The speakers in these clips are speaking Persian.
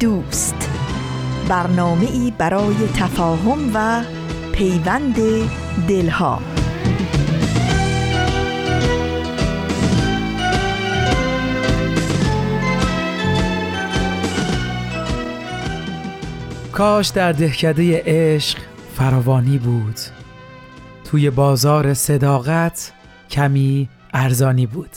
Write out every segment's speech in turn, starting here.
دوست. برنامه ای برای تفاهم و پیوند دلها. کاش در دهکده عشق فراوانی بود. توی بازار صداقت کمی ارزانی بود.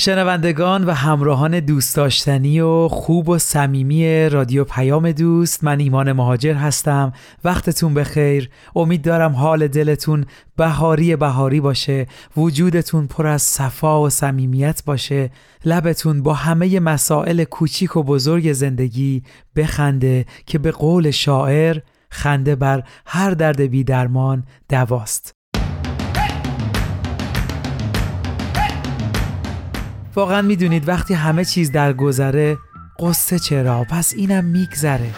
شنوندگان و همراهان دوست داشتنی و خوب و صمیمی رادیو پیام دوست من ایمان مهاجر هستم. وقتتون بخیر. امید دارم حال دلتون بهاری بهاری باشه. وجودتون پر از صفا و صمیمیت باشه. لبتون با همه مسائل کوچیک و بزرگ زندگی بخنده که به قول شاعر خنده بر هر درد بی درمان دواست. واقعا می‌دونید وقتی همه چیز در گذره قصه چرا؟ پس اینم میگذره.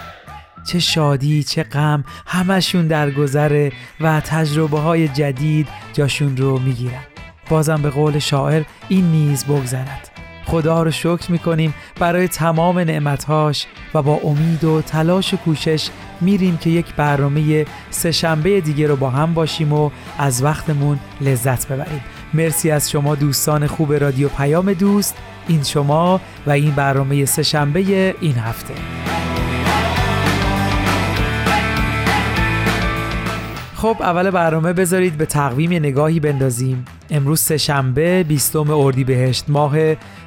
چه شادی چه غم همشون در گذره و تجربه های جدید جاشون رو می‌گیرن. بازم به قول شاعر این نیز بگذرد. خدا رو شکر می‌کنیم برای تمام نعمتهاش و با امید و تلاش و کوشش میریم که یک برنامه سهشنبه دیگه رو با هم باشیم و از وقتمون لذت ببریم. مرسی از شما دوستان خوب رادیو پیام دوست این شما و این برنامه سهشنبه این هفته. خب اول برنامه بذارید به تقویم نگاهی بندازیم. امروز سه شنبه 20 اردیبهشت ماه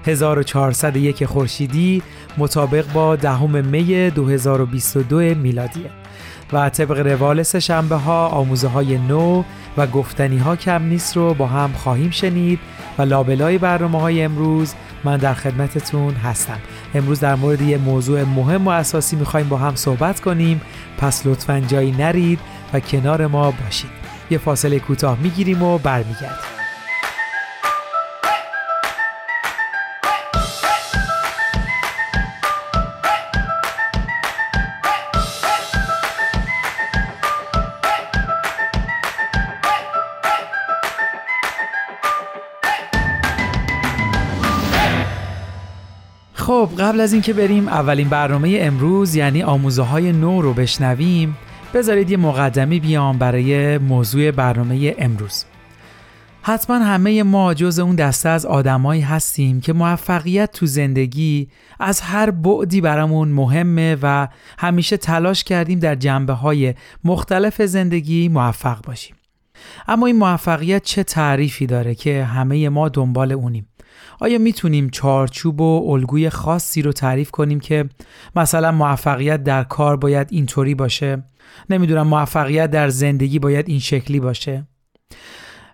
1401 خورشیدی مطابق با دهم می 2022 میلادیه. و طبق روال سه شنبه ها آموزه های نو و گفتنی ها کم نیست رو با هم خواهیم شنید و لابلای برنامه های امروز من در خدمتتون هستم. امروز در مورد یه موضوع مهم و اساسی می‌خوایم با هم صحبت کنیم. پس لطفا جایی نرید و کنار ما باشید. یه فاصله کوتاه می‌گیریم و برمیگردیم. خب قبل از اینکه بریم اولین برنامه امروز یعنی آموزه های نو رو بشنویم. بذارید یه مقدمی بیام برای موضوع برنامه امروز. حتما همه ما جز اون دسته از آدمایی هستیم که موفقیت تو زندگی از هر بعدی برامون مهمه و همیشه تلاش کردیم در جنبه های مختلف زندگی موفق باشیم. اما این موفقیت چه تعریفی داره که همه ما دنبال اونیم؟ آیا می‌تونیم چارچوب و الگوی خاصی رو تعریف کنیم که مثلا موفقیت در کار باید اینطوری باشه؟ نمی‌دونم موفقیت در زندگی باید این شکلی باشه.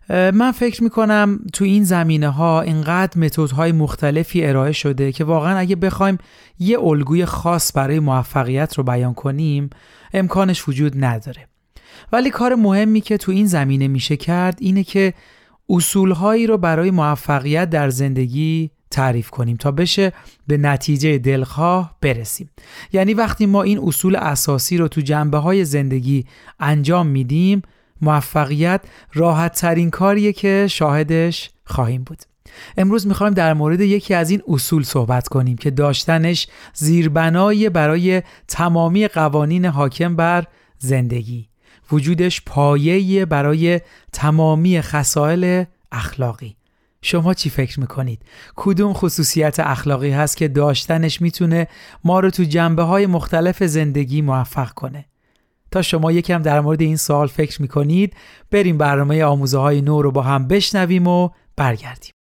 من فکر می‌کنم تو این زمینه ها اینقدر متدهای مختلفی ارائه شده که واقعا اگه بخوایم یه الگوی خاص برای موفقیت رو بیان کنیم امکانش وجود نداره. ولی کار مهمی که تو این زمینه میشه کرد اینه که اصولهایی رو برای موفقیت در زندگی تعریف کنیم تا بشه به نتیجه دلخواه برسیم. یعنی وقتی ما این اصول اساسی رو تو جنبه های زندگی انجام میدیم موفقیت راحت ترین کاریه که شاهدش خواهیم بود. امروز می‌خوایم در مورد یکی از این اصول صحبت کنیم که داشتنش زیربنای برای تمامی قوانین حاکم بر زندگی. وجودش پایه برای تمامی خصائل اخلاقی شما چی فکر می‌کنید؟ کدوم خصوصیت اخلاقی هست که داشتنش می‌تونه ما رو تو جنبه های مختلف زندگی موفق کنه؟ تا شما یکم در مورد این سوال فکر می‌کنید بریم برنامه آموزه های نو رو با هم بشنویم و برگردیم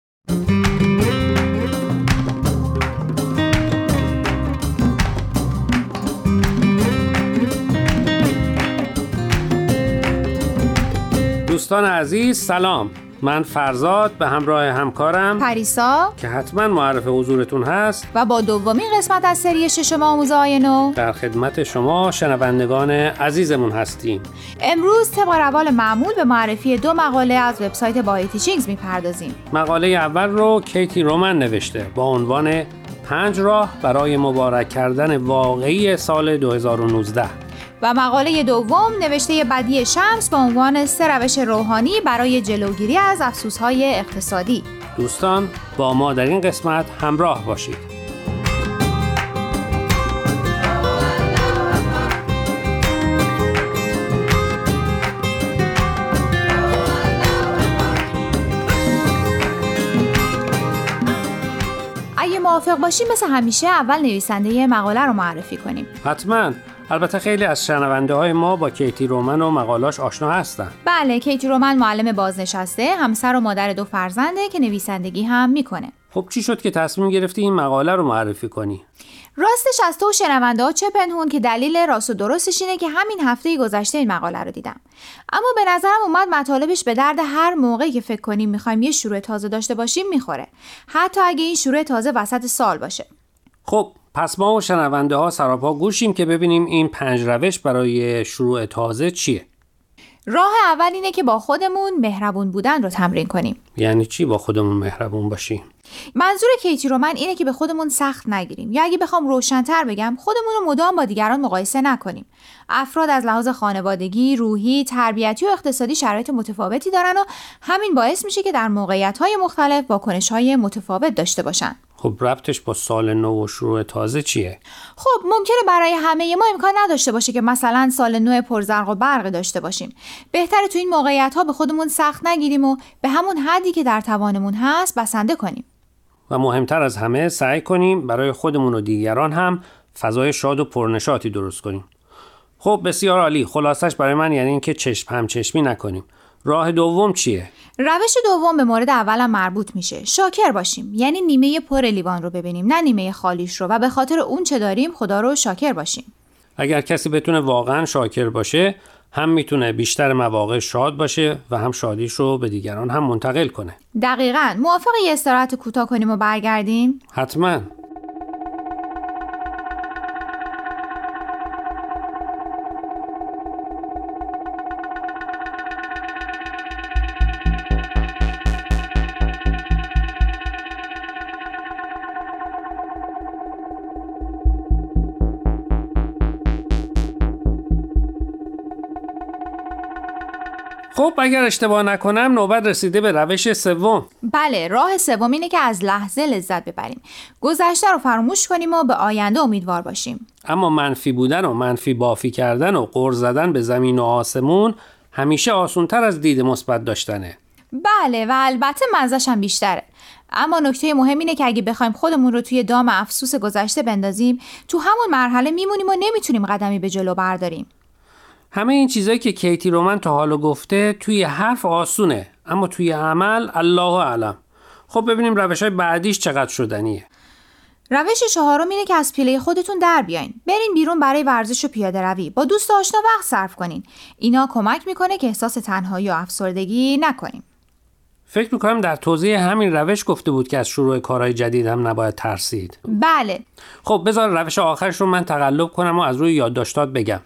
دوستان عزیز سلام. من فرزاد به همراه همکارم. پریسا. که حتما معرف حضورتون هست. و با دومین قسمت از سری ششم آموزه های نو. در خدمت شما شنوندگان عزیزمون هستیم. امروز طبق روال معمول به معرفی دو مقاله از وبسایت بای تیچینگز می‌پردازیم. مقاله اول رو کیتی رومن نوشته با عنوان پنج راه برای مبارک کردن واقعی سال 2019 و مقاله دوم نوشته بدی شمس با عنوان سه روش روحانی برای جلوگیری از افسوسهای اقتصادی. دوستان با ما در این قسمت همراه باشید. موافق باشیم مثل همیشه اول نویسنده مقاله رو معرفی کنیم. حتما. البته خیلی از شنونده های ما با کیتی رومن و مقالاش آشنا هستن. بله کیتی رومن معلم بازنشسته همسر و مادر دو فرزنده که نویسندگی هم می‌کنه. خب چی شد که تصمیم گرفتی این مقاله رو معرفی کنی؟ راستش از تو شنونده ها چه پنهون که دلیل راست و درستش اینه که همین هفته گذشته این مقاله رو دیدم. اما به نظرم اومد مطالبش به درد هر موقعی که فکر کنیم می‌خوایم یه شروع تازه داشته باشیم می‌خوره. حتی اگه این شروع تازه وسط سال باشه. خب پس ما و شنونده ها سراپا گوشیم که ببینیم این پنج روش برای شروع تازه چیه. راه اول اینه که با خودمون مهربون بودن رو تمرین کنیم. یعنی چی با خودمون مهربون باشیم؟ منظور کیتی رو من اینه که به خودمون سخت نگیریم. یا اگه بخوام روشنتر بگم خودمون رو مدام با دیگران مقایسه نکنیم. افراد از لحاظ خانوادگی، روحی، تربیتی و اقتصادی شرایط متفاوتی دارن و همین باعث میشه که در موقعیت های مختلف واکنش های متفاوت داشته باشن. خب ربطش با سال نو و شروع تازه چیه؟ خب ممکنه برای همه ما امکان نداشته باشه که مثلا سال نو پرزرق و برق داشته باشیم. بهتره تو این موقعیت ها به خودمون سخت نگیریم و به همون حدی که در توانمون هست بسنده کنیم. و مهمتر از همه سعی کنیم برای خودمون و دیگران هم فضای شاد و پرنشاطی درست کنیم. خب بسیار عالی. خلاصش برای من یعنی اینکه چشم هم چشمی نکنیم. راه دوم چیه؟ روش دوم به مورد اولم مربوط میشه. شاکر باشیم. یعنی نیمه پر لیوان رو ببینیم نه نیمه خالیش رو. و به خاطر اون چه داریم خدا رو شاکر باشیم. اگر کسی بتونه واقعا شاکر باشه هم می‌تونه بیشتر مواقع شاد باشه و هم شادیش رو به دیگران هم منتقل کنه. دقیقا. موافق یه استراحت کوتاه کنیم و برگردیم؟ حتما. اگر اشتباه نکنم نوبت رسیده به روش سوم. بله راه سوم اینه که از لحظه لذت ببریم. گذشته رو فراموش کنیم و به آینده امیدوار باشیم. اما منفی بودن و منفی بافی کردن و قرض زدن به زمین و آسمون همیشه آسونتر از دید مثبت داشتنه. بله و البته مزش هم بیشتره. اما نکته مهم اینه که اگه بخوایم خودمون رو توی دام افسوس گذشته بندازیم تو همون مرحله میمونیم و نمی‌تونیم قدمی به جلو برداریم. همه این چیزایی که کیتی رومن تا حالا گفته توی حرف آسونه اما توی عمل الله اعلم. خب ببینیم روش های بعدیش چقدر شدنیه. روش چهارم اینه که از پیله خودتون در بیاین. برین بیرون برای ورزش و پیاده روی. با دوست آشنا وقت صرف کنین. اینا کمک می‌کنه که احساس تنهایی و افسردگی نکنیم. فکر می‌کنم در توضیح همین روش گفته بود که از شروع کارهای جدید هم نباید ترسید. بله. خب بذار روش آخرش رو من تقلب کنم و از روی یادداشتات بگم.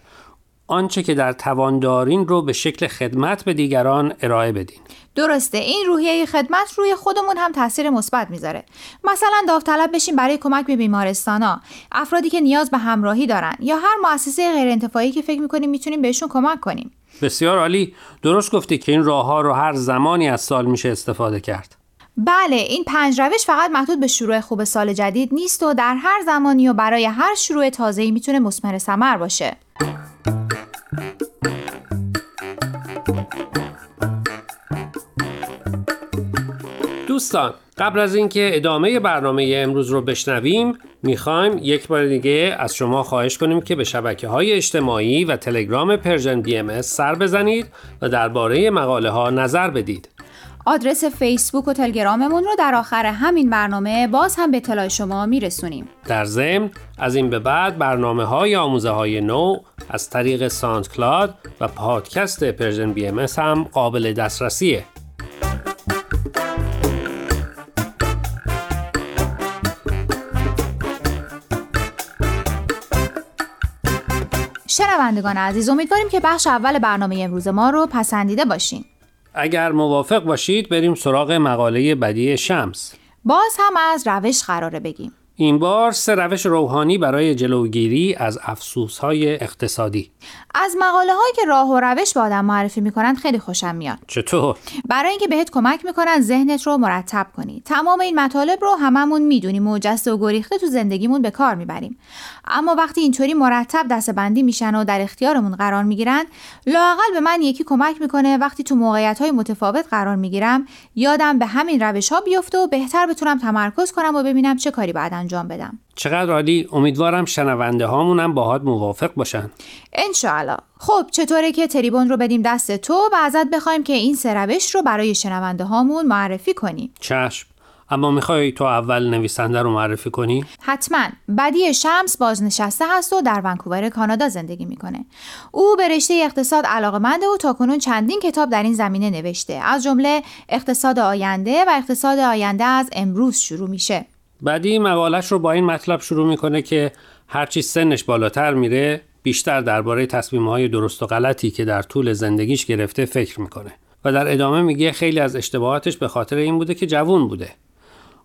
آنچه که در توان دارین رو به شکل خدمت به دیگران ارائه بدین. درسته این روحیه خدمت روی خودمون هم تاثیر مثبت می‌ذاره. مثلا داوطلب بشیم برای کمک به بیمارستانا. افرادی که نیاز به همراهی دارن یا هر مؤسسه غیر انتفاعی که فکر می‌کنیم می‌تونیم بهشون کمک کنیم. بسیار عالی. درست گفتی که این راه ها رو هر زمانی از سال میشه استفاده کرد. بله این پنج روش فقط محدود به شروع خوب سال جدید نیست و در هر زمانی و برای هر شروع تازه‌ای می‌تونه مثمر ثمر باشه. دوستان قبل از اینکه ادامه برنامه امروز رو بشنویم می‌خوایم یک بار دیگه از شما خواهش کنیم که به شبکه های اجتماعی و تلگرام Persian BMS سر بزنید و درباره مقاله ها نظر بدید. آدرس فیسبوک و تلگراممون رو در آخر همین برنامه باز هم به اطلاع شما میرسونیم. در ضمن از این به بعد برنامه های آموزه های نو از طریق SoundCloud و پادکست Persian BMS هم قابل دسترسیه. شنوندگان عزیز امیدواریم که بخش اول برنامه امروز ما رو پسندیده باشین. اگر موافق باشید بریم سراغ مقاله بدی شمس. باز هم از روش قراره بگیم. این بار سه روش روحانی برای جلوگیری از افسوس‌های اقتصادی. از مقاله هایی که راه و روش به آدم معرفی می‌کنن خیلی خوشم میاد. چطور؟ برای اینکه بهت کمک می‌کنن ذهنت رو مرتب کنی. تمام این مطالب رو هممون می‌دونیم و جسته و گریخته تو زندگیمون به کار می‌بریم. اما وقتی اینطوری مرتب دسته بندی میشن و در اختیارمون قرار می‌گیرن لاقل به من یکی کمک می‌کنه وقتی تو موقعیت های متفاوت قرار می‌گیرم یادم به همین روش ها بیفته و بهتر بتونم تمرکز کنم و ببینم چه کاری بعد انجام بدم. چقدر عالی. امیدوارم شنونده هامونم باهات موافق باشن. انشاءالله. خب چطوره که تریبون رو بدیم دست تو و ازت بخوایم که این سه روش رو برای شنونده هامون معرفی کنی. چشم. اما می‌خوای تو اول نویسنده رو معرفی کنی؟ حتما. بدی شمس بازنشسته هست و در ونکوور کانادا زندگی می‌کنه. او به رشته اقتصاد علاقمنده و تاکنون چندین کتاب در این زمینه نوشته. از جمله اقتصاد آینده و اقتصاد آینده از امروز شروع میشه. بعدی مقالش رو با این مطلب شروع می‌کنه که هرچی سنش بالاتر میره بیشتر درباره تصمیم های درست و غلطی که در طول زندگیش گرفته فکر می‌کنه. و در ادامه میگه خیلی از اشتباهاتش به خاطر این بوده که جوون بوده.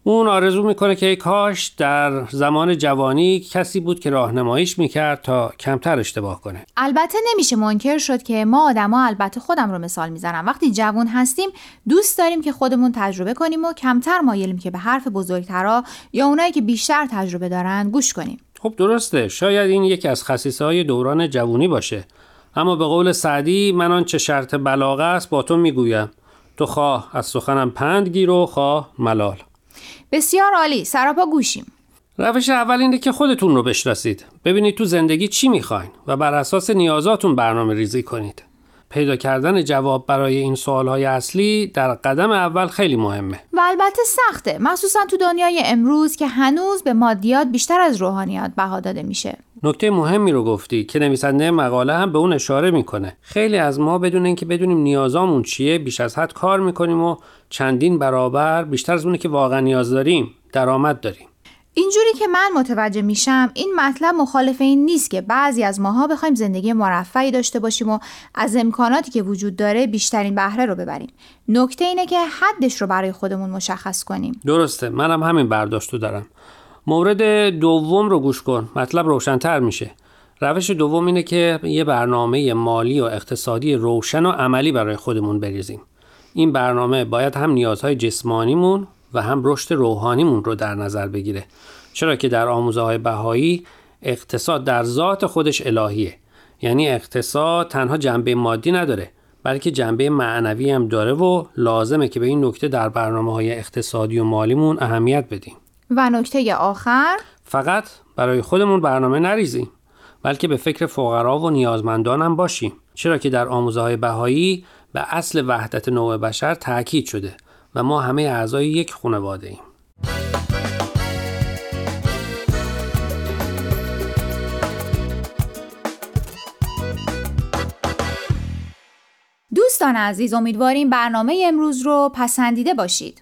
اون آرزو می‌کنه که کاش در زمان جوانی کسی بود که راهنماییش می‌کرد تا کمتر اشتباه کنه. البته نمیشه منکر شد که ما آدما البته خودم رو مثال می‌زنم. وقتی جوان هستیم دوست داریم که خودمون تجربه کنیم و کمتر مایلیم که به حرف بزرگترا یا اونایی که بیشتر تجربه دارن گوش کنیم. خب درسته. شاید این یکی از خصیصه های دوران جوونی باشه. اما به قول سعدی من آن چه شرط بلاغه است با تو می‌گویم. تو خواه از سخنم پند گیر و خواه ملال. بسیار عالی سراپا گوشیم. روش اول اینه که خودتون رو بشناسید. ببینید تو زندگی چی می‌خواین و بر اساس نیازاتون برنامه ریزی کنید. پیدا کردن جواب برای این سوالهای اصلی در قدم اول خیلی مهمه. و البته سخته. مخصوصا تو دنیای امروز که هنوز به مادیات بیشتر از روحانیات بها داده میشه. نکته مهمی رو گفتی که نویسنده مقاله هم به اون اشاره می‌کنه. خیلی از ما بدون اینکه بدونیم نیازامون چیه بیش از حد کار می‌کنیم و چندین برابر بیشتر از اونی که واقعا نیاز داریم درآمد داریم. اینجوری که من متوجه میشم این مطلب مخالف این نیست که بعضی از ماها بخوایم زندگی مرفعی داشته باشیم و از امکاناتی که وجود داره بیشترین بهره رو ببریم. نکته اینه که حدش رو برای خودمون مشخص کنیم. درسته منم همین برداشتو دارم. مورد دوم رو گوش کن. مطلب روشنتر میشه. روش دوم اینه که یه برنامه مالی و اقتصادی روشن و عملی برای خودمون بریزیم. این برنامه باید هم نیازهای جسمانیمون و هم رشد روحانیمون رو در نظر بگیره. چرا که در آموزه های بهایی اقتصاد در ذات خودش الهیه. یعنی اقتصاد تنها جنبه مادی نداره بلکه جنبه معنوی هم داره و لازمه که به این نکته در برنامه های اقتصادی و مالیمون اهمیت بدیم. و نکته آخر فقط برای خودمون برنامه نریزیم بلکه به فکر فقرا و نیازمندان هم باشیم چرا که در آموزه های بهایی به اصل وحدت نوع بشر تاکید شده و ما همه اعضای یک خانواده ایم. دوستان عزیز امیدواریم برنامه امروز رو پسندیده باشید.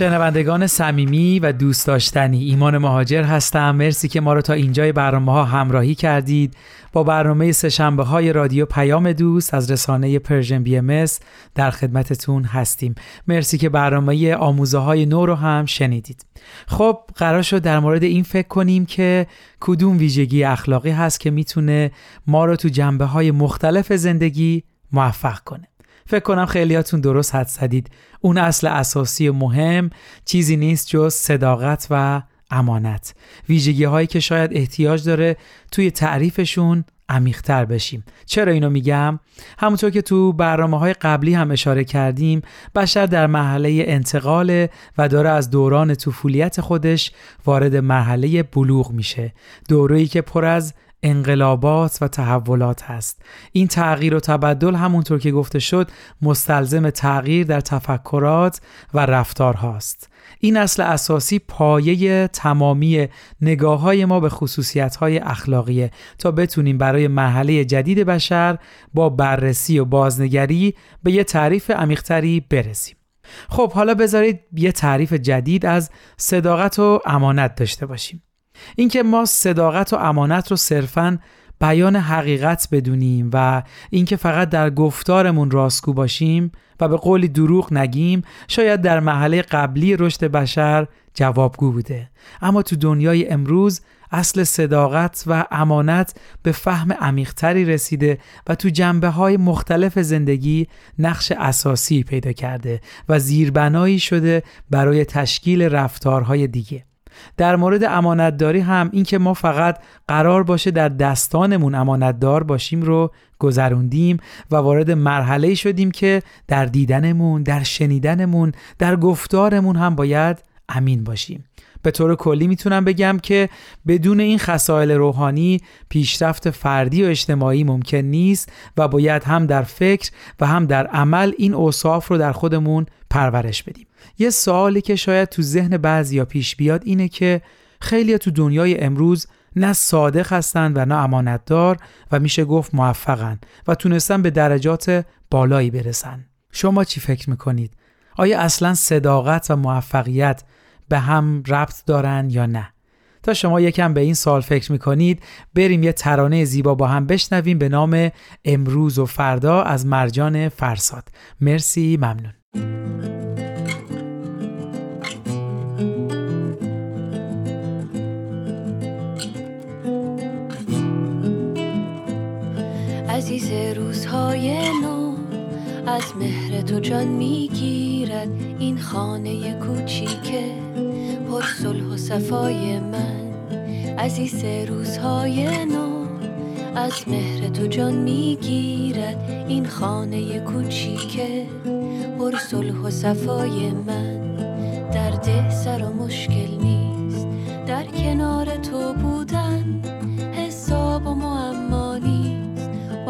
شنوندگان صمیمی و دوست داشتنی ایمان مهاجر هستم. مرسی که ما رو تا اینجای برنامه ها همراهی کردید. با برنامه سهشنبه های رادیو پیام دوست از رسانه Persian BMS در خدمتتون هستیم. مرسی که برنامه آموزه های نو رو هم شنیدید. خب قرار شد در مورد این فکر کنیم که کدوم ویژگی اخلاقی هست که می‌تونه ما رو تو جنبه های مختلف زندگی موفق کنه. فکر کنم خیلیاتون درست حد زدید. اون اصل اساسی و مهم چیزی نیست جز صداقت و امانت. ویژگی هایی که شاید احتیاج داره توی تعریفشون عمیقتر بشیم. چرا اینو میگم؟ همونطور که تو برنامه های قبلی هم اشاره کردیم بشر در مرحله انتقال و داره از دوران طفولیت خودش وارد مرحله بلوغ میشه. دوره‌ای که پر از انقلابات و تحولات هست. این تغییر و تبدل همونطور که گفته شد مستلزم تغییر در تفکرات و رفتار هاست این اصل اساسی پایه تمامی نگاه های ما به خصوصیت های اخلاقیه. تا بتونیم برای مرحله جدید بشر با بررسی و بازنگری به یه تعریف عمیقتری برسیم. خب حالا بذارید یه تعریف جدید از صداقت و امانت داشته باشیم. اینکه ما صداقت و امانت رو صرفاً بیان حقیقت بدونیم و اینکه فقط در گفتارمون راستگو باشیم و به قولی دروغ نگیم شاید در محله قبلی رشد بشر جوابگو بوده. اما تو دنیای امروز اصل صداقت و امانت به فهم عمیقتری رسیده و تو جنبه های مختلف زندگی نقش اساسی پیدا کرده و زیربنایی شده برای تشکیل رفتارهای دیگه. در مورد امانتداری هم اینکه ما فقط قرار باشه در دستانمون امانتدار باشیم رو گذروندیم و وارد مرحله شدیم که در دیدنمون، در شنیدنمون، در گفتارمون هم باید امین باشیم. به طور کلی می‌تونم بگم که بدون این خصایل روحانی پیشرفت فردی و اجتماعی ممکن نیست و باید هم در فکر و هم در عمل این اوصاف رو در خودمون پرورش بدیم. یه سوالی که شاید تو ذهن بعضیا پیش بیاد اینه که خیلی تو دنیای امروز نه صادق هستند و نه امانتدار و میشه گفت موفقن و تونستن به درجات بالایی برسن. شما چی فکر می‌کنید؟ آیا اصلا صداقت و موفقیت به هم ربط دارن یا نه؟ تا شما یکم به این سال فکر می‌کنید بریم یه ترانه زیبا با هم بشنویم به نام امروز و فردا از مرجان فرساد مرسی ممنون عزیز روزهای نو از مهر تو جان می‌گیرد این خانه کوچیکه پر صلح و صفای من. عزیز روزهای نو از مهر تو جان می‌گیرد این خانه کوچیکه پر صلح و صفای من. در ده سر و مشکل نیست در کنار تو بودن حساب و نیست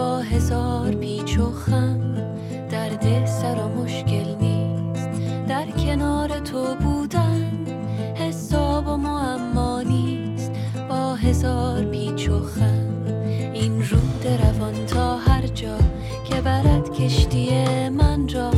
با هزار پیچ و خم در ده سر و مشکل نیست. در کنار تو بودن حساب و معما نیست. با هزار پیچ و خم این رود روان تا هر جا که برد کشتی من را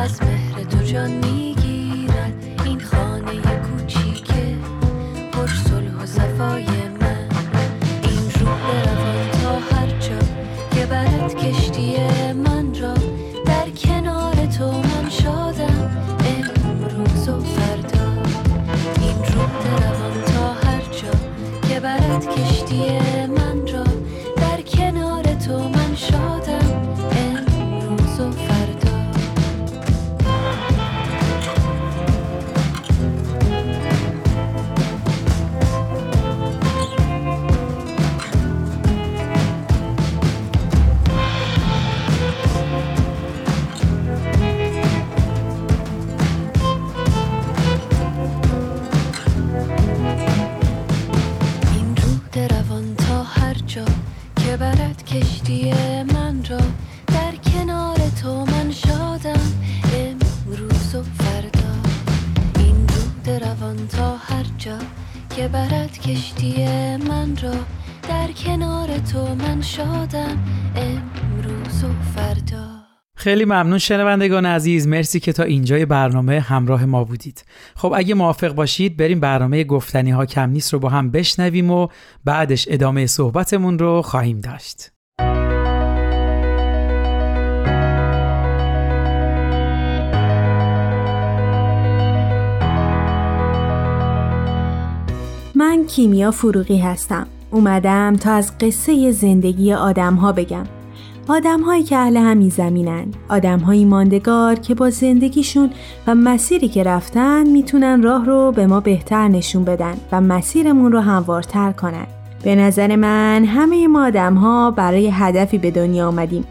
از مهر تو جان می‌گیرد خیلی ممنون شنوندگان عزیز. مرسی که تا اینجای برنامه همراه ما بودید. خب اگه موافق باشید بریم برنامه گفتنی ها کم نیست رو با هم بشنویم و بعدش ادامه صحبتمون رو خواهیم داشت. من کیمیا فروغی هستم. اومدم تا از قصه زندگی آدم ها بگم. آدم هایی که اهل همین زمینن. آدم هایی ماندگار که با زندگیشون و مسیری که رفتن می‌تونن راه رو به ما بهتر نشون بدن و مسیرمون رو هموارتر کنن. به نظر من همه ما آدم ها برای هدفی به دنیا آمدیم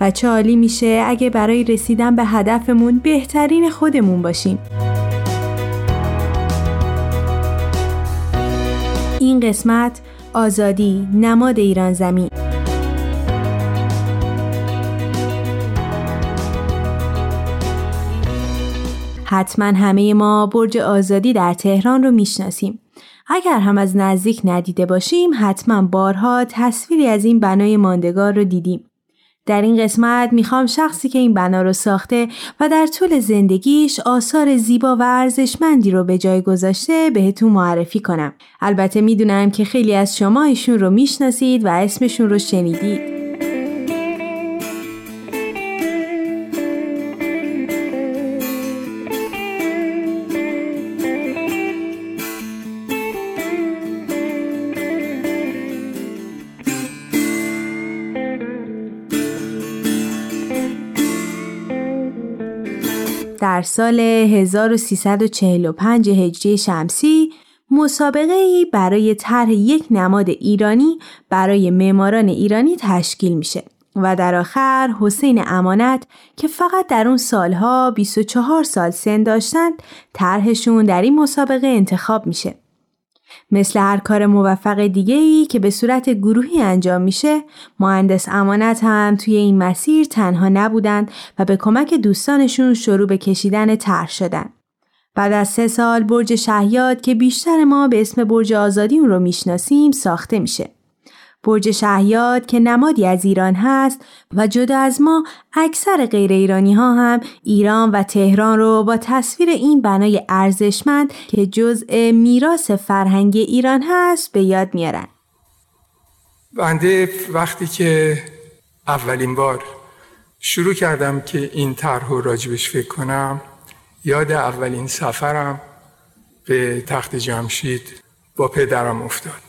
و چالی میشه اگه برای رسیدن به هدفمون بهترین خودمون باشیم. این قسمت آزادی نماد ایران زمین. حتما همه ما برج آزادی در تهران رو می‌شناسیم. اگر هم از نزدیک ندیده باشیم حتما بارها تصویری از این بنای ماندگار رو دیدیم. در این قسمت می‌خوام شخصی که این بنا رو ساخته و در طول زندگیش آثار زیبا و ارزشمندی رو به جای گذاشته بهتون معرفی کنم. البته می‌دونم که خیلی از شما ایشون رو می‌شناسید و اسمشون رو شنیدید. در سال 1345 هجری شمسی مسابقه ای برای طرح یک نماد ایرانی برای معماران ایرانی تشکیل میشه و در آخر حسین امانت که فقط در اون سالها 24 سال سن داشتند طرحشون در این مسابقه انتخاب میشه. مثل هر کار موفق دیگه ای که به صورت گروهی انجام میشه مهندس امانت هم توی این مسیر تنها نبودند و به کمک دوستانشون شروع به کشیدن طرح شدن. بعد از سه سال برج شهیاد که بیشتر ما به اسم برج آزادی اون رو می‌شناسیم ساخته میشه. برج شهیاد که نمادی از ایران هست و جدا از ما اکثر غیر ایرانی ها هم ایران و تهران رو با تصویر این بنای ارزشمند که جزء میراث فرهنگی ایران هست به یاد میارن. بنده وقتی که اولین بار شروع کردم که این طرح و راجبش فکر کنم یاد اولین سفرم به تخت جمشید با پدرم افتاد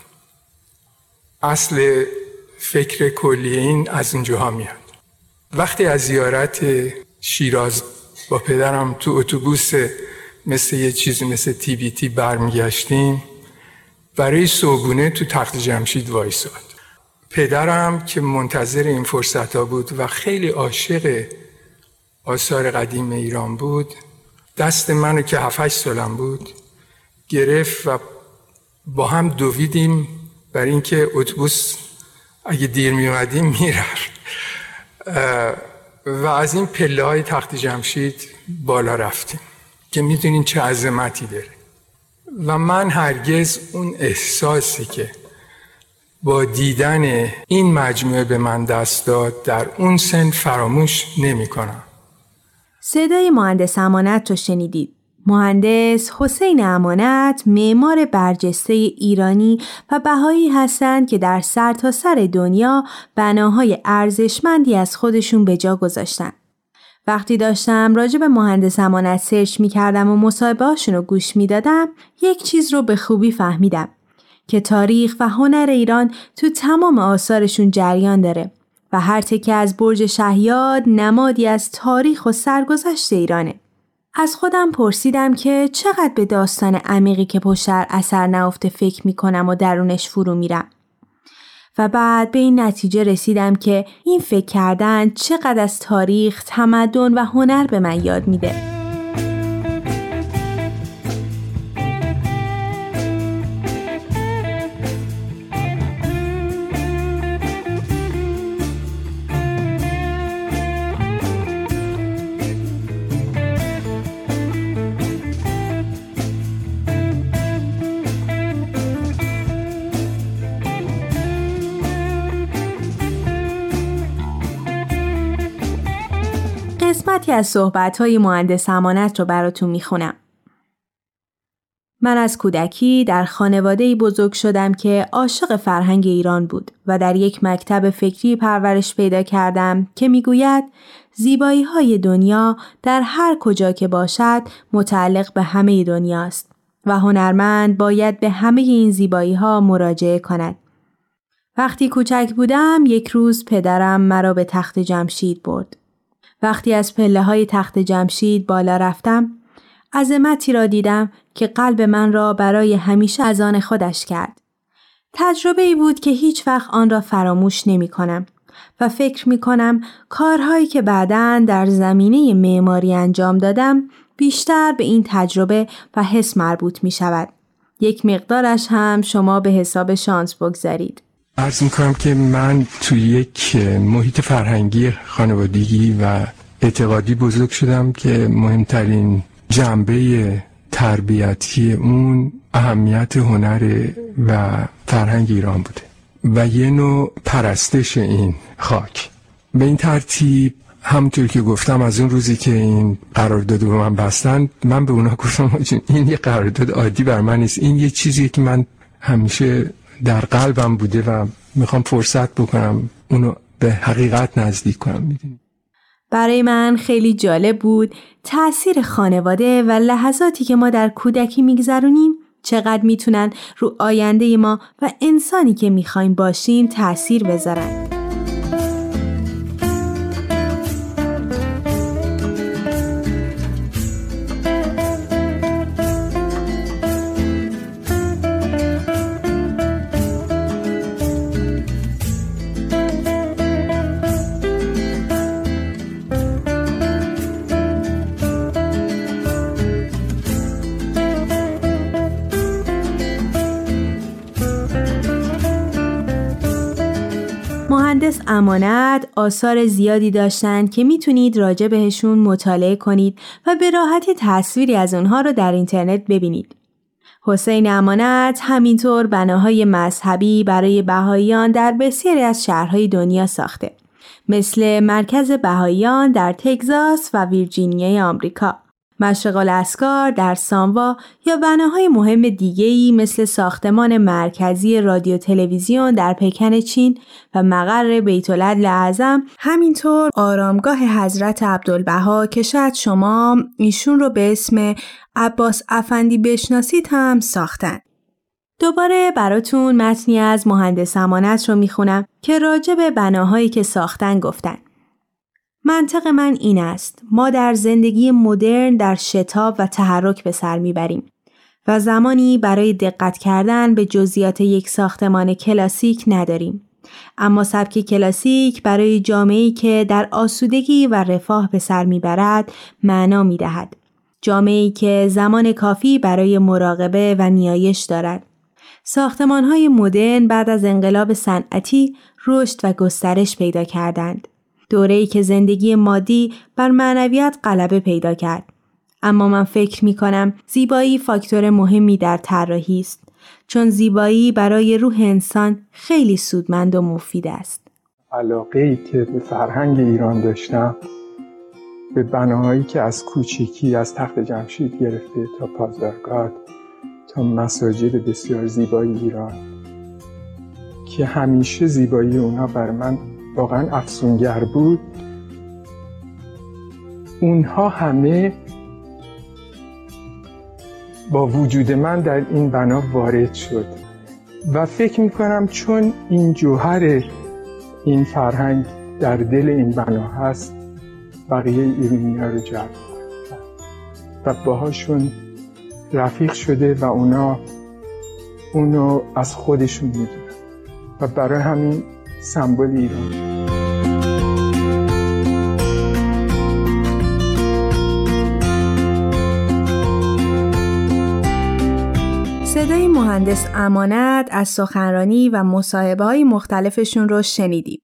اصل فکر کلی این از اینجاها میاد. وقتی از زیارت شیراز با پدرم تو اتوبوس مثل یه چیزی مثل تی بی تی برمیگشتیم برای صبحونه تو تخت جمشید وایساد. پدرم که منتظر این فرصت ها بود و خیلی عاشق آثار قدیم ایران بود دست منو که 7 سالم بود گرفت و با هم دویدیم برای اینکه اتوبوس اگه دیر می اومدیم می‌رفت و از این پله های تخت جمشید بالا رفتیم که می‌دونین چه عظمتی داره. و من هرگز اون احساسی که با دیدن این مجموعه به من دست داد در اون سن فراموش نمی کنم. صدای مهندس امانت رو شنیدید. مهندس حسین امانت معمار برجسته ایرانی و بهایی هستند که در سرتاسر سر دنیا بناهای ارزشمندی از خودشون به جا گذاشتن. وقتی داشتم راجع به مهندس امانت سرچ می کردم و مصاحبه رو گوش می دادم یک چیز رو به خوبی فهمیدم که تاریخ و هنر ایران تو تمام آثارشون جریان داره و هر تکه از برج شهیاد نمادی از تاریخ و سرگذشت ایرانه. از خودم پرسیدم که چقدر به داستان عمیقی که پشتر اثر نهفته فکر می کنم و درونش فرو میرم. و بعد به این نتیجه رسیدم که این فکر کردن چقدر از تاریخ، تمدن و هنر به من یاد میده. قسمتی از صحبتهای مهندس امانت رو براتون می‌خونم. من از کودکی در خانواده بزرگ شدم که عاشق فرهنگ ایران بود و در یک مکتب فکری پرورش پیدا کردم که می‌گوید زیبایی های دنیا در هر کجا که باشد متعلق به همه دنیاست و هنرمند باید به همه این زیبایی ها مراجعه کند. وقتی کوچک بودم یک روز پدرم مرا به تخت جمشید برد. وقتی از پله های تخت جمشید بالا رفتم عظمتی را دیدم که قلب من را برای همیشه از آن خودش کرد. تجربه ای بود که هیچ وقت آن را فراموش نمی کنم و فکر می کنم کارهایی که بعدا در زمینه معماری انجام دادم بیشتر به این تجربه و حس مربوط می شود. یک مقدارش هم شما به حساب شانس بگذارید. ارز می کنم که من توی یک محیط فرهنگی خانوادگی و اعتقادی بزرگ شدم که مهمترین جنبه تربیتی اون اهمیت هنر و فرهنگ ایران بوده و یه نوع پرستش این خاک. به این ترتیب همونطور که گفتم از اون روزی که این قرارداد به من بستن من به اونا گفتم این یه قرارداد عادی بر من نیست. این یه چیزی که من همیشه در قلبم بوده و می‌خوام فرصت بکنم اونو به حقیقت نزدیک کنم می‌دونی برای من خیلی جالب بود تأثیر خانواده و لحظاتی که ما در کودکی میگذرونیم چقدر می‌تونن رو آینده ما و انسانی که می‌خوایم باشیم تأثیر بذارن. مهندس امانت آثار زیادی داشتند که می‌تونید راجع بهشون مطالعه کنید و به راحتی تصویری از اونها رو در اینترنت ببینید. حسین امانت همینطور بناهای مذهبی برای بهاییان در بسیاری از شهرهای دنیا ساخته. مثل مرکز بهاییان در تگزاس و ویرجینیای آمریکا. مشرق الاسکار در ساموا یا بناهای مهم دیگهی مثل ساختمان مرکزی رادیو تلویزیون در پکن چین و مقر بیت اعظم همینطور آرامگاه حضرت عبدالبها که شاید شما ایشون رو به اسم عباس افندی بشناسید هم ساختن. دوباره براتون متنی از مهندس امانت رو می‌خونم که راجع به بناهایی که ساختن گفتن. منطق من این است. ما در زندگی مدرن در شتاب و تحرک به سر می‌بریم و زمانی برای دقت کردن به جزئیات یک ساختمان کلاسیک نداریم. اما سبک کلاسیک برای جامعه‌ای که در آسودگی و رفاه به سر می‌برد معنا می‌دهد. جامعه‌ای که زمان کافی برای مراقبه و نیایش دارد. ساختمان های مدرن بعد از انقلاب صنعتی رشد و گسترش پیدا کردند. دوره‌ای که زندگی مادی بر معنویت غلبه پیدا کرد. اما من فکر می کنم زیبایی فاکتور مهمی در طراحی است چون زیبایی برای روح انسان خیلی سودمند و مفید است. علاقه ای که به فرهنگ ایران داشتم به بناهایی که از کوچیکی از تخت جمشید گرفته تا پازدارگاه تا مساجد بسیار زیبایی ایران که همیشه زیبایی اونا بر من واقعا افسونگر بود. اونها همه با وجود من در این بنا وارد شد. و فکر می‌کنم چون این جوهر این فرهنگ در دل این بنا هست بقیه ایرانی رو جلب و باهاشون رفیق شده و اونا اونو از خودشون می‌دونن. و برای همین سمبل ایران صدای مهندس امانت از سخنرانی و مصاحبه های مختلفشون رو شنیدیم.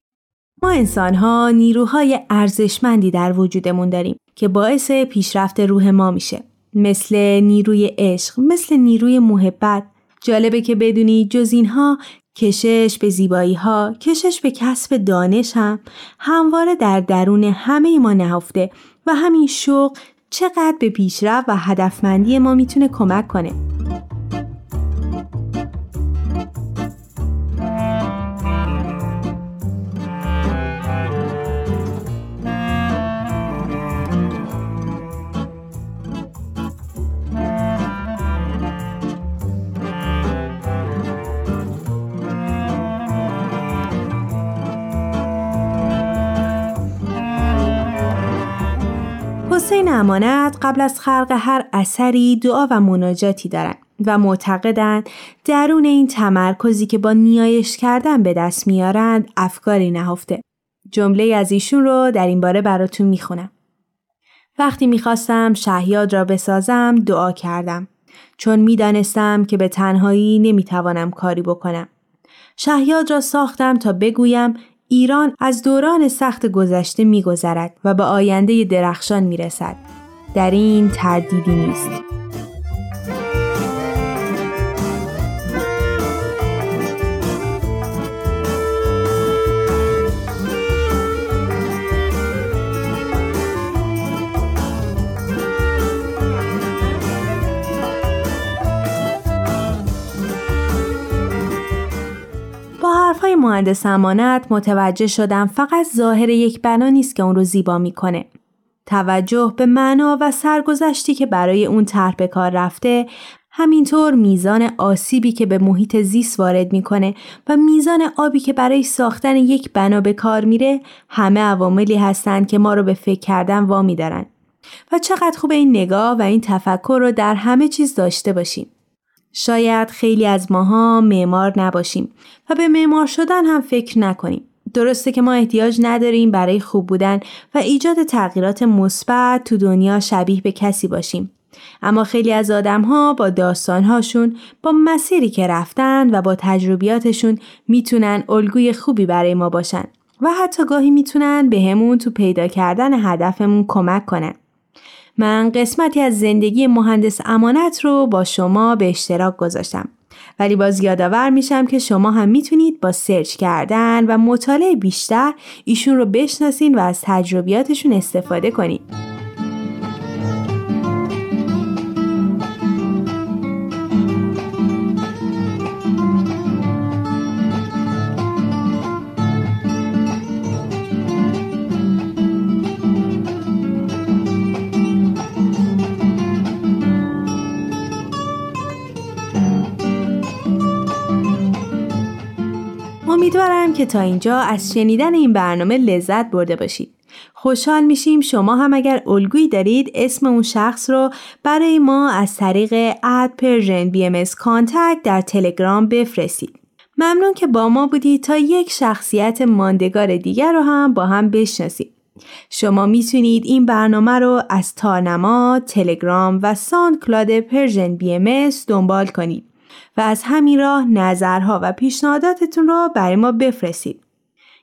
ما انسان ها نیروهای ارزشمندی در وجودمون داریم که باعث پیشرفت روح ما میشه. مثل نیروی عشق، مثل نیروی محبت. جالبه که بدونی جز اینها کشش به زیبایی ها، کشش به کسب دانش هم همواره در درون همه ما نهفته و همین شوق چقدر به پیشرفت و هدفمندی ما می‌تونه کمک کنه. امانت قبل از خلق هر اثری دعا و مناجاتی دارند و معتقدند درون این تمرکزی که با نیایش کردن به دست میارند افکاری نهفته. جمله از ایشون رو در این باره براتون می‌خونم. وقتی می‌خواستم شهیاد را بسازم دعا کردم چون می‌دانستم که به تنهایی نمی‌توانم کاری بکنم. شهیاد را ساختم تا بگویم ایران از دوران سخت گذشته میگذرد و به آینده درخشان می‌رسد. در این تردیدی نیست. حرفهای مهندس امانت متوجه شدم فقط ظاهر یک بنا نیست که اون رو زیبا می‌کنه. توجه به معنا و سرگذشتی که برای اون طرح به کار رفته همینطور میزان آسیبی که به محیط زیست وارد می‌کنه و میزان آبی که برای ساختن یک بنا به کار میره همه عواملی هستند که ما رو به فکر کردن وامی دارن و چقدر خوب این نگاه و این تفکر رو در همه چیز داشته باشیم شاید خیلی از ماها معمار نباشیم و به معمار شدن هم فکر نکنیم. درسته که ما احتیاج نداریم برای خوب بودن و ایجاد تغییرات مثبت تو دنیا شبیه به کسی باشیم. اما خیلی از آدم ها با داستانهاشون با مسیری که رفتن و با تجربیاتشون می‌تونن الگوی خوبی برای ما باشن و حتی گاهی می‌تونن به همون تو پیدا کردن هدفمون کمک کنن. من قسمتی از زندگی مهندس امانت رو با شما به اشتراک گذاشتم. ولی باز یادآور میشم که شما هم می‌تونید با سرچ کردن و مطالعه بیشتر ایشون رو بشناسین و از تجربیاتشون استفاده کنید. امیدوارم که تا اینجا از شنیدن این برنامه لذت برده باشید. خوشحال میشیم شما هم اگر الگویی دارید اسم اون شخص رو برای ما از طریق at Persian BMS در تلگرام بفرستید. ممنون که با ما بودید تا یک شخصیت ماندگار دیگر رو هم با هم بشناسید. شما می‌تونید این برنامه رو از تارنما، تلگرام و SoundCloud Persian BMS دنبال کنید. و از همین راه نظرها و پیشنهاداتتون رو برای ما بفرستید.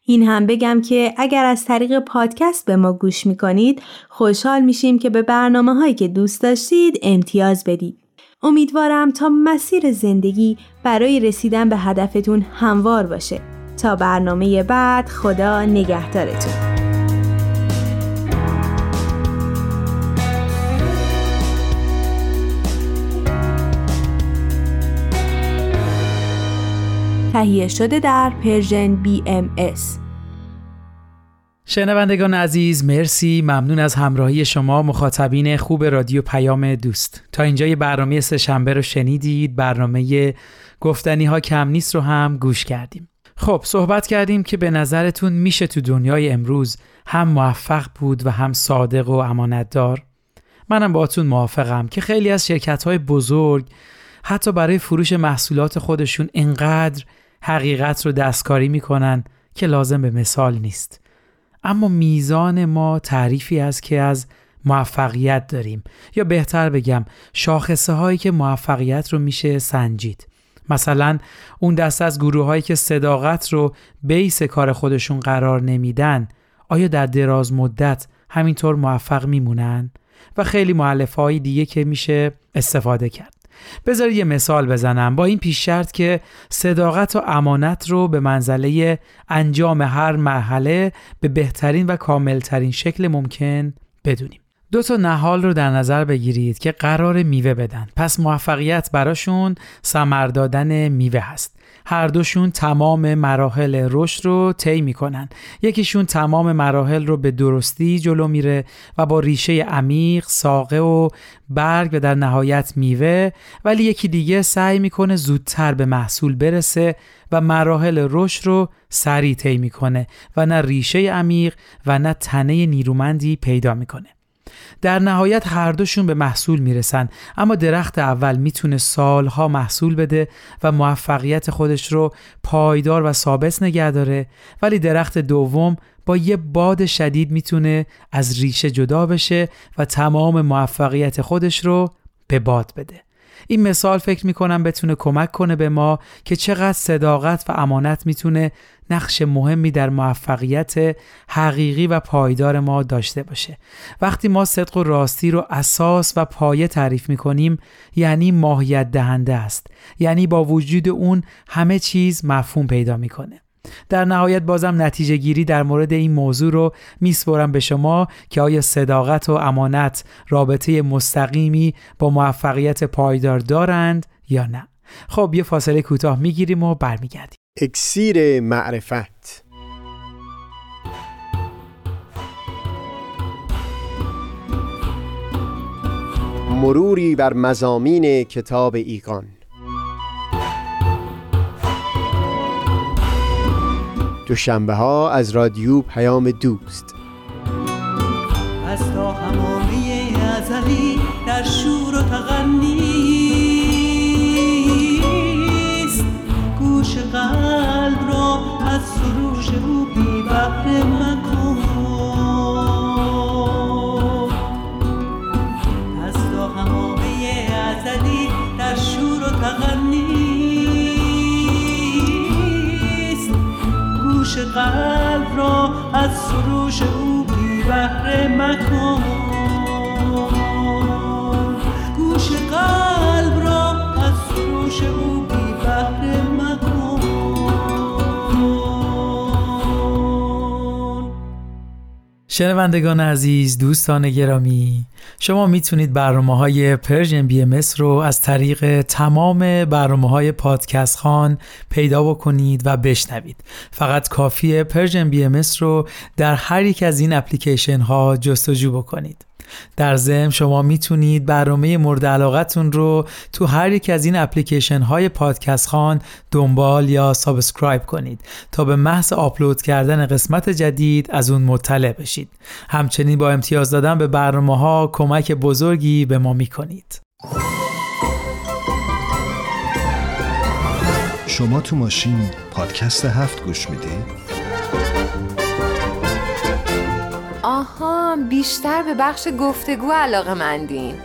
این هم بگم که اگر از طریق پادکست به ما گوش می‌کنید خوشحال میشیم که به برنامه هایی که دوست داشتید امتیاز بدید. امیدوارم تا مسیر زندگی برای رسیدن به هدفتون هموار باشه. تا برنامه بعد خدا نگهدارتون. تهیه شده در پرژن BMS شنوندگان عزیز مرسی. ممنون از همراهی شما مخاطبین خوب رادیو پیام دوست. تا اینجا برنامه سه شنبه رو شنیدید. برنامه گفتنی ها کم نیست رو هم گوش کردیم. خب صحبت کردیم که به نظرتون میشه تو دنیای امروز هم موفق بود و هم صادق و امانتدار؟ منم باتون موافقم که خیلی از شرکت های بزرگ حتی برای فروش محصولات خودشون انقدر حقیقت رو دستکاری می‌کنن که لازم به مثال نیست. اما میزان ما تعریفی است که از موفقیت داریم. یا بهتر بگم شاخصه هایی که موفقیت رو میشه سنجید. مثلا اون دست از گروه هایی که صداقت رو بیس کار خودشون قرار نمیدن آیا در دراز مدت همینطور موفق میمونن؟ و خیلی معلف های دیگه که میشه استفاده کرد. بذارید یه مثال بزنم. با این پیش شرط که صداقت و امانت رو به منزله انجام هر مرحله به بهترین و کاملترین شکل ممکن بدونیم. دو تا نهال رو در نظر بگیرید که قرار میوه بدن. پس موفقیت براشون سمر دادن میوه هست. هر دوشون تمام مراحل رشد رو طی می‌کنن. یکیشون تمام مراحل رو به درستی جلو میره و با ریشه عمیق ساقه و برگ و در نهایت میوه ولی یکی دیگه سعی می‌کنه زودتر به محصول برسه و مراحل رشد رو سریع طی می‌کنه و نه ریشه عمیق و نه تنه نیرومندی پیدا می‌کنه. در نهایت هر دوشون به محصول می‌رسن. اما درخت اول می‌تونه سالها محصول بده و موفقیت خودش رو پایدار و ثابت نگه داره. ولی درخت دوم با یه باد شدید می‌تونه از ریشه جدا بشه و تمام موفقیت خودش رو به باد بده. این مثال فکر می‌کنم بتونه کمک کنه به ما که چقدر صداقت و امانت می‌تونه نقش مهمی در موفقیت حقیقی و پایدار ما داشته باشه. وقتی ما صدق و راستی رو اساس و پایه تعریف می‌کنیم یعنی ماهیت دهنده است. یعنی با وجود اون همه چیز مفهوم پیدا می‌کنه. در نهایت بازم نتیجه گیری در مورد این موضوع رو میسپرم به شما که آیا صداقت و امانت رابطه مستقیمی با موفقیت پایدار دارند یا نه. خب یه فاصله کوتاه می‌گیریم و برمیگردیم. اکسیر معرفت. مروری بر مزامین کتاب ایگان. دوشنبه ها از رادیو پیام دوست. از تا همامه ازلی در شور و تغنیست گوش قلب را از سروش او بی بحر مکن. از تا همامه ازلی در شور و تغنیست گوش قلب را از سروش او بی بحر مکن. شنوندگان عزیز دوستان گرامی شما می‌تونید برنامه های Persian BMS رو از طریق تمام برنامه های پادکست خان پیدا بکنید و بشنوید. فقط کافیه Persian BMS رو در هر یک از این اپلیکیشن ها جستجو بکنید. در ضمن شما می‌تونید برنامه مورد علاقتون رو تو هر یک از این اپلیکیشن های پادکست خان دنبال یا subscribe کنید تا به محض آپلود کردن قسمت جدید از اون مطلع بشید همچنین با امتیاز دادن به برنامه ها کمک بزرگی به ما می‌کنید شما تو ماشین پادکست هفت گوش می‌دید؟ آها بیشتر به بخش گفتگو علاقه مندین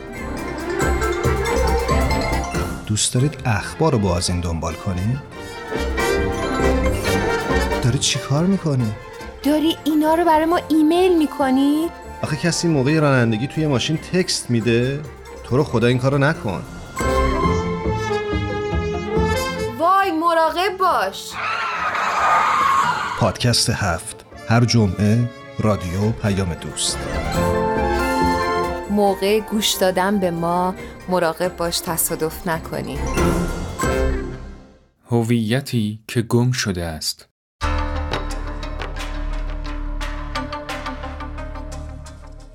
دوست دارید اخبار رو با از این دنبال کنید؟ داری چی کار می‌کنی؟ داری اینا رو برای ما ایمیل می‌کنی؟ آخه کسی موقع رانندگی توی ماشین تکست میده؟ تو رو خدا این کارو نکن وای مراقب باش پادکست هفت هر جمعه رادیو پیام دوست. موقع گوش دادن به ما مراقب باش تصادف نکنی. هویتی که گم شده است.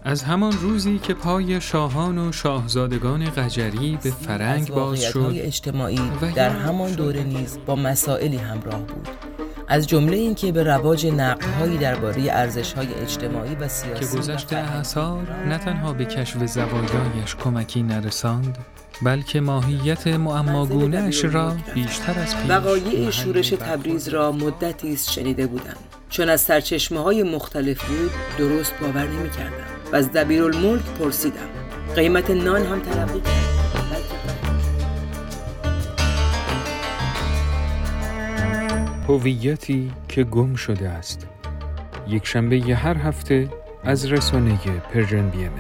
از همان روزی که پای شاهان و شاهزادگان قجری به فرنگ باز شد اجتماعی در همان دوره نیز با مسائلی همراه بود. از جمله اینکه به رواج نقدهایی درباره ارزش‌های اجتماعی و سیاسی که گذشته اثار نه تنها به کشف زوایایش کمکی نرساند بلکه ماهیت معماگونهاش را بیشتر از پیش وقایع شورش تبریز را مدتی است شنیده بودم. چون از سرچشمه های مختلف بود درست باور نمی کردم و از دبیرالملک پرسیدم. قیمت نان هم تلقی کرد. هویتی که گم شده است یک شنبه ی هر هفته از رسانه Persian BMS.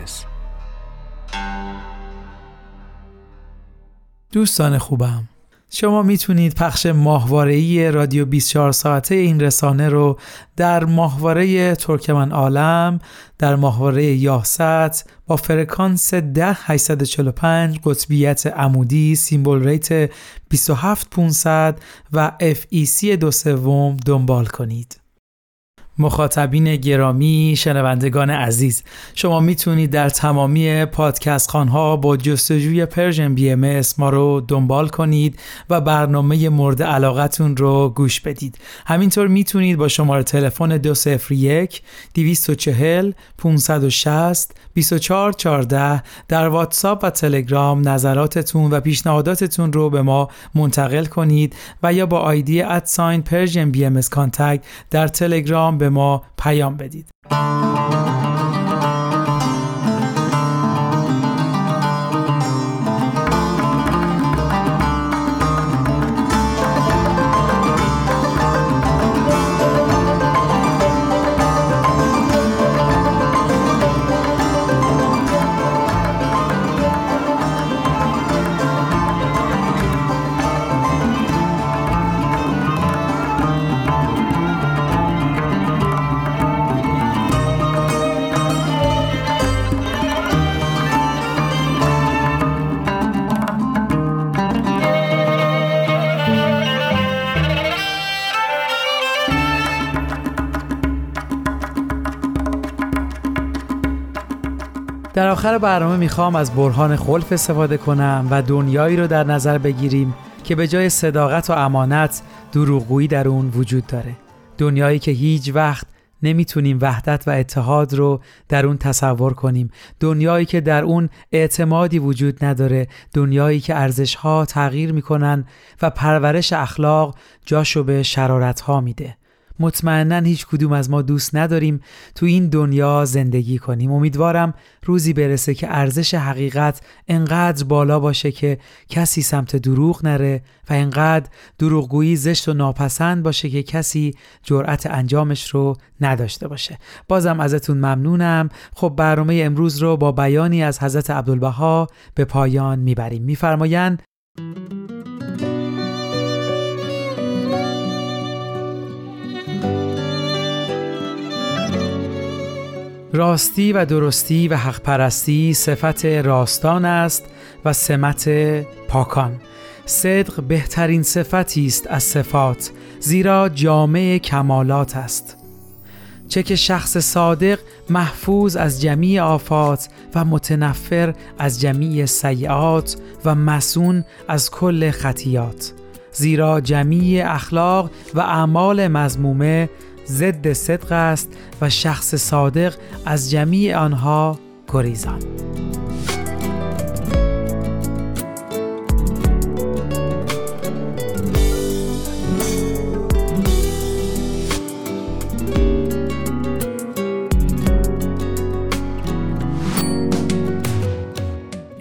دوستان خوبم شما می‌تونید پخش ماهواره‌ای رادیو 24 ساعته این رسانه رو در ماهواره ترکمن عالم در ماهواره یاه‌ست با فرکانس 10845 قطبیت عمودی symbol rate 27500 و FEC دو سوم دنبال کنید. مخاطبین گرامی شنوندگان عزیز شما می‌تونید در تمامی پادکست خانها با جستجوی Persian BMS ما رو دنبال کنید و برنامه مورد علاقتون رو گوش بدید. همینطور می‌تونید با شماره تلفن 201 240 560 2414 در واتساپ و تلگرام نظراتتون و پیشنهاداتتون رو به ما منتقل کنید و یا با آیدی ادساین پرژن بی ام در تلگرام به ما پیام بدید. در آخر برنامه می‌خوام از برهان خلف استفاده کنم و دنیایی رو در نظر بگیریم که به جای صداقت و امانت دروغگویی در اون وجود داره. دنیایی که هیچ وقت نمی‌تونیم وحدت و اتحاد رو در اون تصور کنیم. دنیایی که در اون اعتمادی وجود نداره. دنیایی که ارزش ها تغییر می‌کنن و پرورش اخلاق جاشو به شرارت ها میده. مطمئنا هیچ کدوم از ما دوست نداریم تو این دنیا زندگی کنیم. امیدوارم روزی برسه که ارزش حقیقت انقدر بالا باشه که کسی سمت دروغ نره و انقدر دروغگویی زشت و ناپسند باشه که کسی جرأت انجامش رو نداشته باشه. بازم ازتون ممنونم. خب برنامه امروز رو با بیانی از حضرت عبدالبها به پایان می‌بریم. میفرمایند راستی و درستی و حق پرستی صفت راستان است و سمت پاکان. صدق بهترین صفتی است از صفات زیرا جامعه کمالات است. چه که شخص صادق محفوظ از جمیع آفات و متنفر از جمیع سیعات و مسون از کل خطیات. زیرا جمیع اخلاق و اعمال مزمومه ضد صدق است و شخص صادق از جمیع آنها گریزان.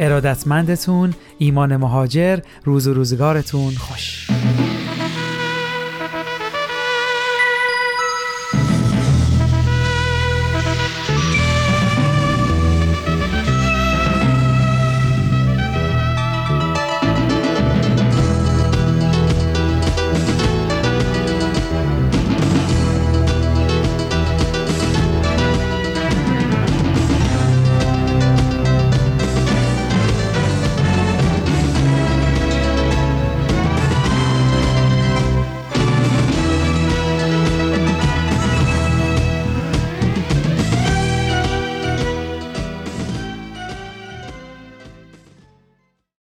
ارادتمندتون ایمان مهاجر روز و روزگارتون خوش.